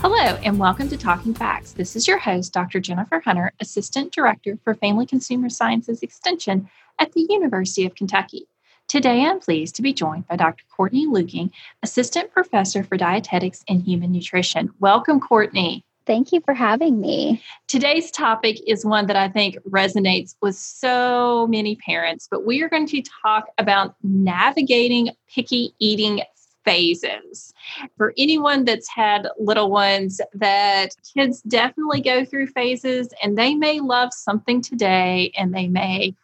Hello, and welcome to Talking Facts. This is your host, Dr. Jennifer Hunter, Assistant Director for Family Consumer Sciences Extension at the University of Kentucky. Today, I'm pleased to be joined by Dr. Courtney Luecking, Assistant Professor for Dietetics and Human Nutrition. Welcome, Courtney. Thank you for having me. Today's topic is one that I think resonates with so many parents, but we are going to talk about navigating picky eating phases. For anyone that's had little ones, that kids definitely go through phases and they may love something today and they may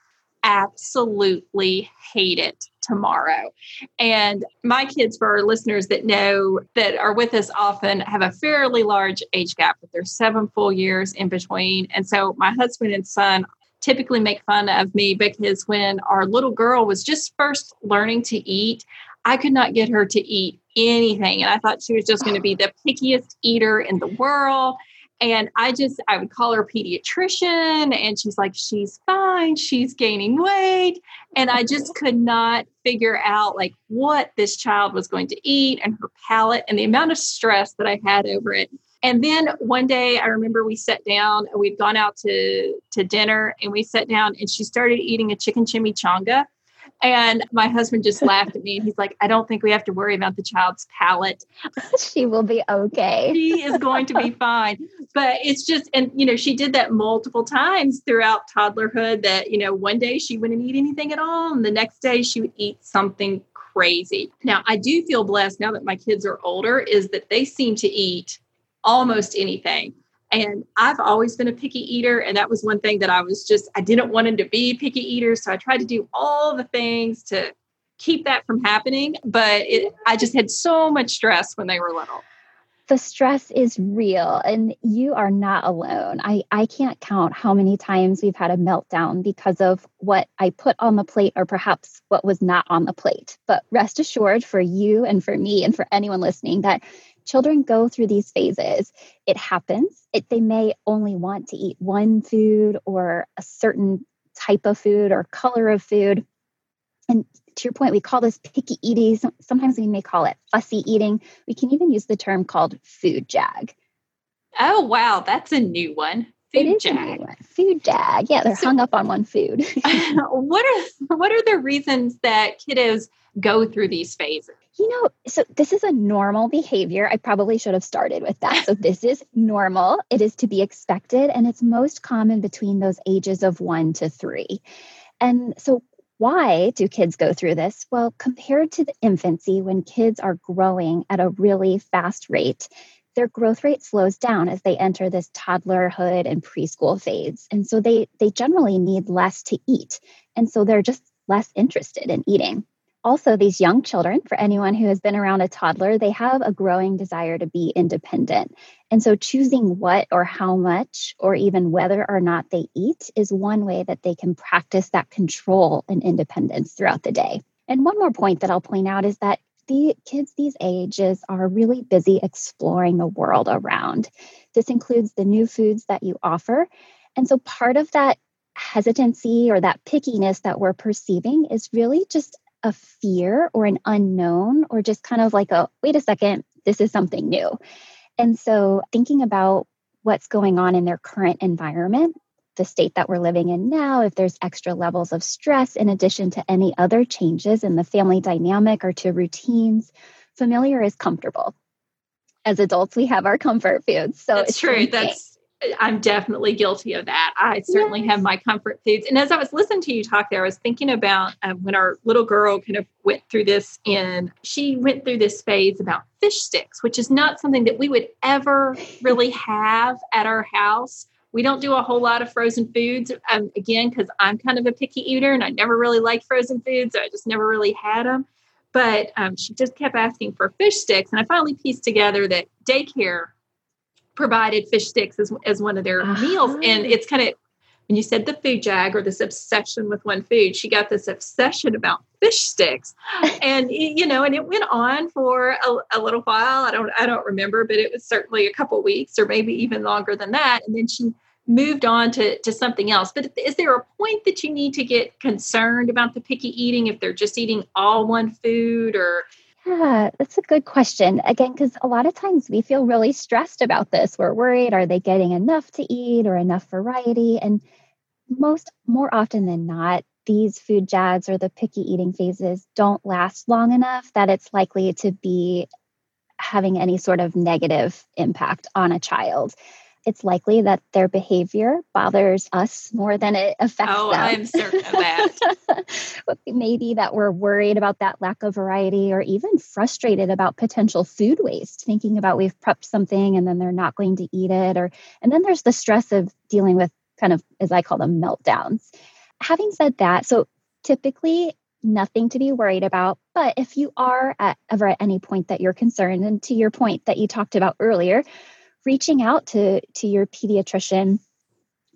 absolutely hate it tomorrow. And my kids, for our listeners that know that are with us often, have a fairly large age gap, but there's seven full years in between. And so my husband and son typically make fun of me because when our little girl was just first learning to eat, I could not get her to eat anything. And I thought she was just going to be the pickiest eater in the world. And I just, I would call her pediatrician, and she's like, she's fine, she's gaining weight. And I just could not figure out like what this child was going to eat and her palate and the amount of stress that I had over it. And then one day I remember we sat down, we'd gone out to, to dinner and we sat down and she started eating a chicken chimichanga. And my husband just laughed at me and he's like, I don't think we have to worry about the child's palate. she will be okay. she is going to be fine. But it's just, and you know, she did that multiple times throughout toddlerhood that, you know, one day she wouldn't eat anything at all. And the next day she would eat something crazy. Now, I do feel blessed now that my kids are older, is that they seem to eat almost anything. And I've always been a picky eater. And that was one thing that I was just, I didn't want him to be picky eater. So I tried to do all the things to keep that from happening. But it, I just had so much stress when they were little. The stress is real and you are not alone. I, I can't count how many times we've had a meltdown because of what I put on the plate or perhaps what was not on the plate. But rest assured for you and for me and for anyone listening that children go through these phases. It happens. It, they may only want to eat one food or a certain type of food or color of food. And to your point, we call this picky eating. Sometimes we may call it fussy eating. We can even use the term called food jag. Oh, wow. That's a new one. Food jag. Food jag. Yeah, they're so, hung up on one food. what are what are the reasons that kiddos go through these phases? You know, so this is a normal behavior. I probably should have started with that. So, this is normal. It is to be expected, and it's most common between those ages of one to three. And so, why do kids go through this? Well, compared to the infancy, when kids are growing at a really fast rate, their growth rate slows down as they enter this toddlerhood and preschool phase. And so they they generally need less to eat. And so they're just less interested in eating also these young children for anyone who has been around a toddler they have a growing desire to be independent. And so choosing what or how much or even whether or not they eat is one way that they can practice that control and independence throughout the day. And one more point that i'll point out is that the kids these ages are really busy exploring the world around. This includes the new foods that you offer. And so part of that hesitancy or that pickiness that we're perceiving is really just a fear or an unknown or just kind of like a wait a second this is something new. And so thinking about what's going on in their current environment the state that we're living in now if there's extra levels of stress in addition to any other changes in the family dynamic or to routines familiar is comfortable. As adults we have our comfort foods so that's true that's I'm definitely guilty of that. I certainly yes. have my comfort foods. And as I was listening to you talk there, I was thinking about uh, when our little girl kind of went through this in, she went through this phase about fish sticks, which is not something that we would ever really have at our house. We don't do a whole lot of frozen foods, um, again, because I'm kind of a picky eater and I never really liked frozen foods. So I just never really had them. But um, she just kept asking for fish sticks. And I finally pieced together that daycare provided fish sticks as, as one of their uh-huh. meals. And it's kind of when you said the food jag or this obsession with one food, she got this obsession about fish sticks, and you know, and it went on for a, a, little while. I don't, I don't remember, but it was certainly a couple weeks or maybe even longer than that. And then she moved on to to something else. But is there a point that you need to get concerned about the picky eating if they're just eating all one food or? Yeah, that's a good question. Again, because a lot of times we feel really stressed about this. We're worried are they getting enough to eat or enough variety? And most, more often than not, these food jags or the picky eating phases don't last long enough that it's likely to be having any sort of negative impact on a child it's likely that their behavior bothers us more than it affects oh, them. I'm certain of that. Maybe that we're worried about that lack of variety or even frustrated about potential food waste, thinking about we've prepped something and then they're not going to eat it. Or and then there's the stress of dealing with kind of as I call them meltdowns. Having said that, so typically nothing to be worried about. But if you are at ever at any point that you're concerned, and to your point that you talked about earlier, reaching out to to your pediatrician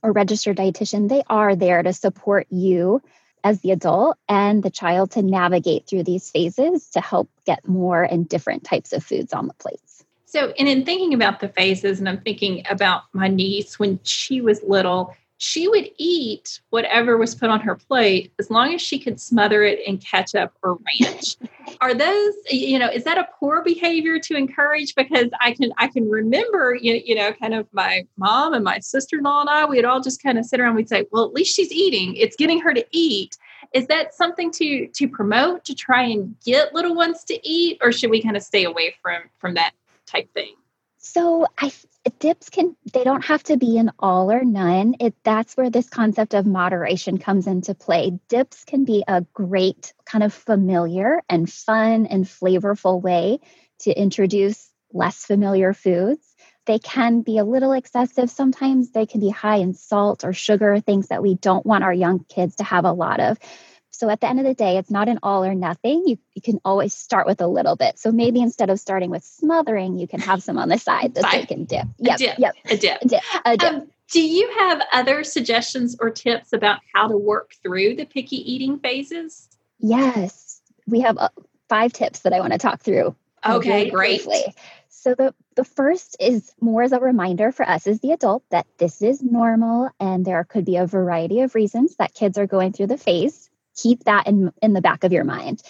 or registered dietitian they are there to support you as the adult and the child to navigate through these phases to help get more and different types of foods on the plates. So and in thinking about the phases and i'm thinking about my niece when she was little she would eat whatever was put on her plate as long as she could smother it in ketchup or ranch. Are those, you know, is that a poor behavior to encourage? Because I can, I can remember, you, you know, kind of my mom and my sister-in-law and I, we'd all just kind of sit around. We'd say, well, at least she's eating. It's getting her to eat. Is that something to to promote to try and get little ones to eat, or should we kind of stay away from from that type thing? So I dips can they don't have to be an all or none. It that's where this concept of moderation comes into play. Dips can be a great kind of familiar and fun and flavorful way to introduce less familiar foods. They can be a little excessive. Sometimes they can be high in salt or sugar, things that we don't want our young kids to have a lot of. So at the end of the day, it's not an all or nothing. You, you can always start with a little bit. So maybe instead of starting with smothering, you can have some on the side that they can dip. Yep, a dip. Yep. A dip. A dip. A dip. Um, do you have other suggestions or tips about how to work through the picky eating phases? Yes. We have uh, five tips that I want to talk through. Okay, really great. Briefly. So the the first is more as a reminder for us as the adult that this is normal and there could be a variety of reasons that kids are going through the phase keep that in, in the back of your mind.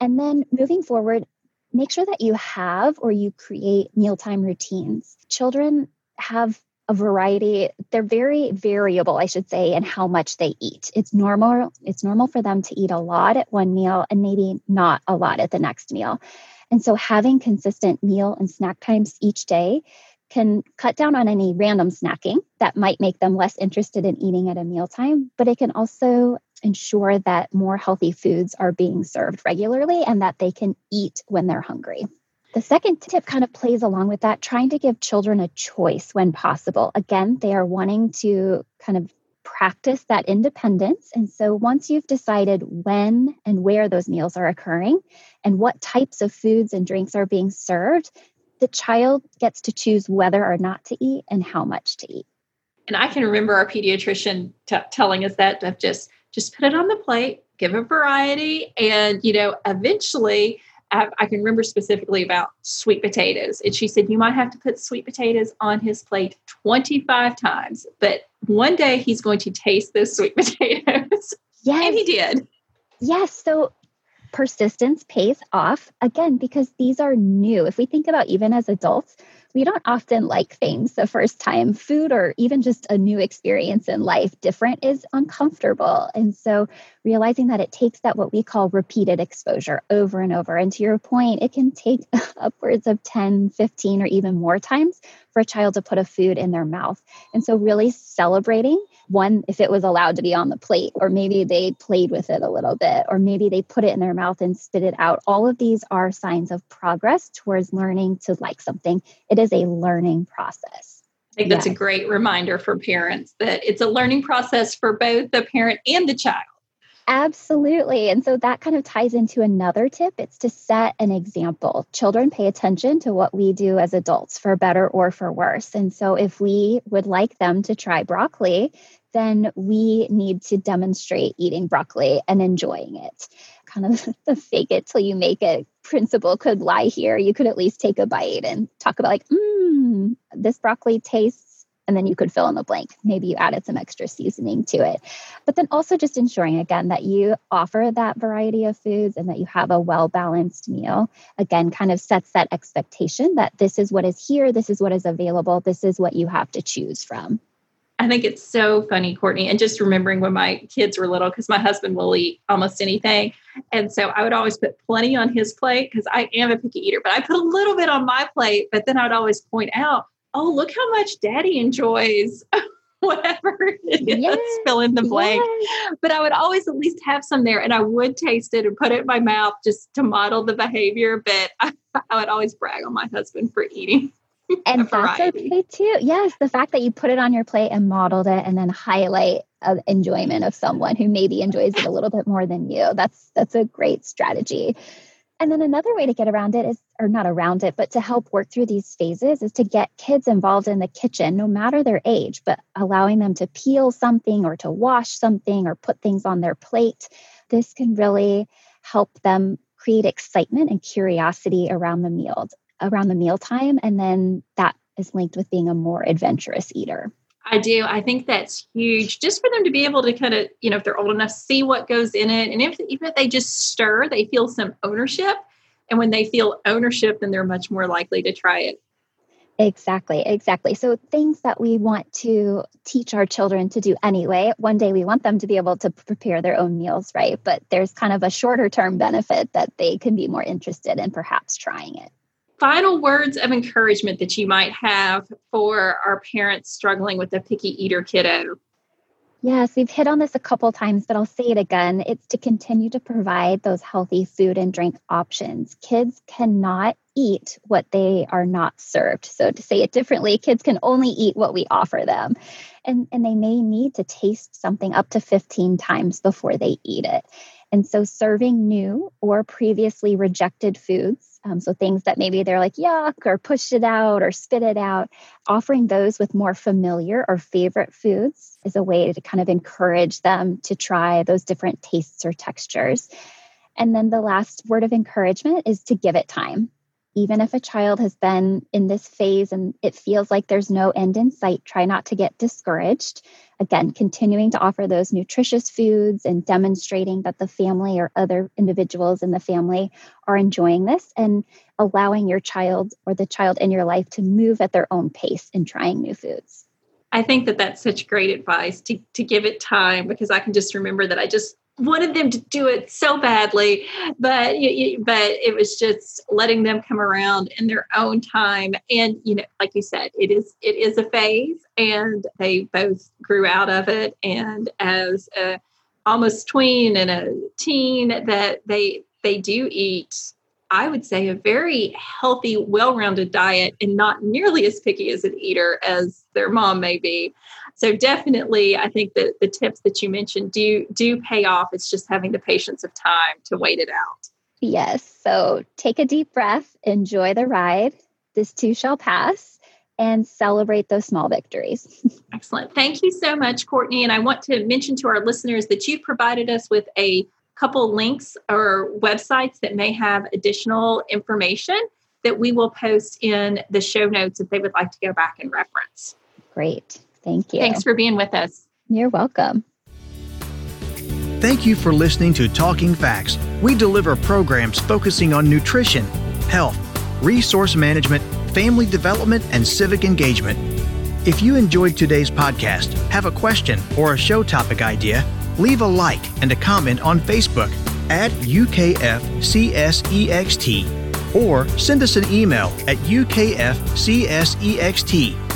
And then moving forward, make sure that you have or you create mealtime routines. Children have a variety they're very variable i should say in how much they eat it's normal it's normal for them to eat a lot at one meal and maybe not a lot at the next meal and so having consistent meal and snack times each day can cut down on any random snacking that might make them less interested in eating at a mealtime but it can also ensure that more healthy foods are being served regularly and that they can eat when they're hungry. The second tip kind of plays along with that, trying to give children a choice when possible. Again, they are wanting to kind of practice that independence. And so once you've decided when and where those meals are occurring and what types of foods and drinks are being served, the child gets to choose whether or not to eat and how much to eat. And I can remember our pediatrician t- telling us that of just just put it on the plate, give a variety, and you know, eventually I, I can remember specifically about sweet potatoes. And she said, You might have to put sweet potatoes on his plate 25 times, but one day he's going to taste those sweet potatoes. Yes. And he did. Yes. So persistence pays off again because these are new. If we think about even as adults, we don't often like things the first time. Food or even just a new experience in life, different is uncomfortable. And so realizing that it takes that what we call repeated exposure over and over. And to your point, it can take upwards of 10, 15, or even more times for a child to put a food in their mouth. And so really celebrating one if it was allowed to be on the plate or maybe they played with it a little bit or maybe they put it in their mouth and spit it out all of these are signs of progress towards learning to like something it is a learning process i think that's yes. a great reminder for parents that it's a learning process for both the parent and the child Absolutely. And so that kind of ties into another tip. It's to set an example. Children pay attention to what we do as adults, for better or for worse. And so if we would like them to try broccoli, then we need to demonstrate eating broccoli and enjoying it. Kind of the fake it till you make it principle could lie here. You could at least take a bite and talk about, like, mmm, this broccoli tastes and then you could fill in the blank. Maybe you added some extra seasoning to it. But then also just ensuring, again, that you offer that variety of foods and that you have a well balanced meal. Again, kind of sets that expectation that this is what is here, this is what is available, this is what you have to choose from. I think it's so funny, Courtney, and just remembering when my kids were little, because my husband will eat almost anything. And so I would always put plenty on his plate because I am a picky eater, but I put a little bit on my plate. But then I'd always point out, oh, look how much daddy enjoys whatever it is, yes, fill in the blank. Yes. But I would always at least have some there and I would taste it and put it in my mouth just to model the behavior. But I, I would always brag on my husband for eating. And that's okay too. Yes, the fact that you put it on your plate and modeled it and then highlight a enjoyment of someone who maybe enjoys it a little bit more than you. That's that's a great strategy. And then another way to get around it is, or not around it, but to help work through these phases is to get kids involved in the kitchen, no matter their age, but allowing them to peel something or to wash something or put things on their plate. This can really help them create excitement and curiosity around the meal, around the mealtime. And then that is linked with being a more adventurous eater. I do. I think that's huge just for them to be able to kind of, you know, if they're old enough, see what goes in it. And if even if they just stir, they feel some ownership. And when they feel ownership, then they're much more likely to try it. Exactly, exactly. So, things that we want to teach our children to do anyway, one day we want them to be able to prepare their own meals, right? But there's kind of a shorter term benefit that they can be more interested in perhaps trying it final words of encouragement that you might have for our parents struggling with a picky eater kiddo? Yes, we've hit on this a couple times, but I'll say it again. It's to continue to provide those healthy food and drink options. Kids cannot eat what they are not served. So to say it differently, kids can only eat what we offer them. And, and they may need to taste something up to 15 times before they eat it. And so serving new or previously rejected foods um, so things that maybe they're like yuck or push it out or spit it out, offering those with more familiar or favorite foods is a way to kind of encourage them to try those different tastes or textures. And then the last word of encouragement is to give it time even if a child has been in this phase and it feels like there's no end in sight, try not to get discouraged. Again, continuing to offer those nutritious foods and demonstrating that the family or other individuals in the family are enjoying this and allowing your child or the child in your life to move at their own pace in trying new foods. I think that that's such great advice to, to give it time because I can just remember that I just wanted them to do it so badly, but but it was just letting them come around in their own time. And you know, like you said, it is it is a phase, and they both grew out of it. And as a almost tween and a teen, that they they do eat I would say, a very healthy, well rounded diet and not nearly as picky as an eater as their mom may be. So definitely, I think that the tips that you mentioned do do pay off. It's just having the patience of time to wait it out. Yes. So take a deep breath, enjoy the ride. This too shall pass, and celebrate those small victories. Excellent. Thank you so much, Courtney. And I want to mention to our listeners that you've provided us with a couple links or websites that may have additional information that we will post in the show notes if they would like to go back and reference. Great. Thank you. Thanks for being with us. You're welcome. Thank you for listening to Talking Facts. We deliver programs focusing on nutrition, health, resource management, family development, and civic engagement. If you enjoyed today's podcast, have a question or a show topic idea, leave a like and a comment on Facebook at UKFCSEXT or send us an email at ukfcsext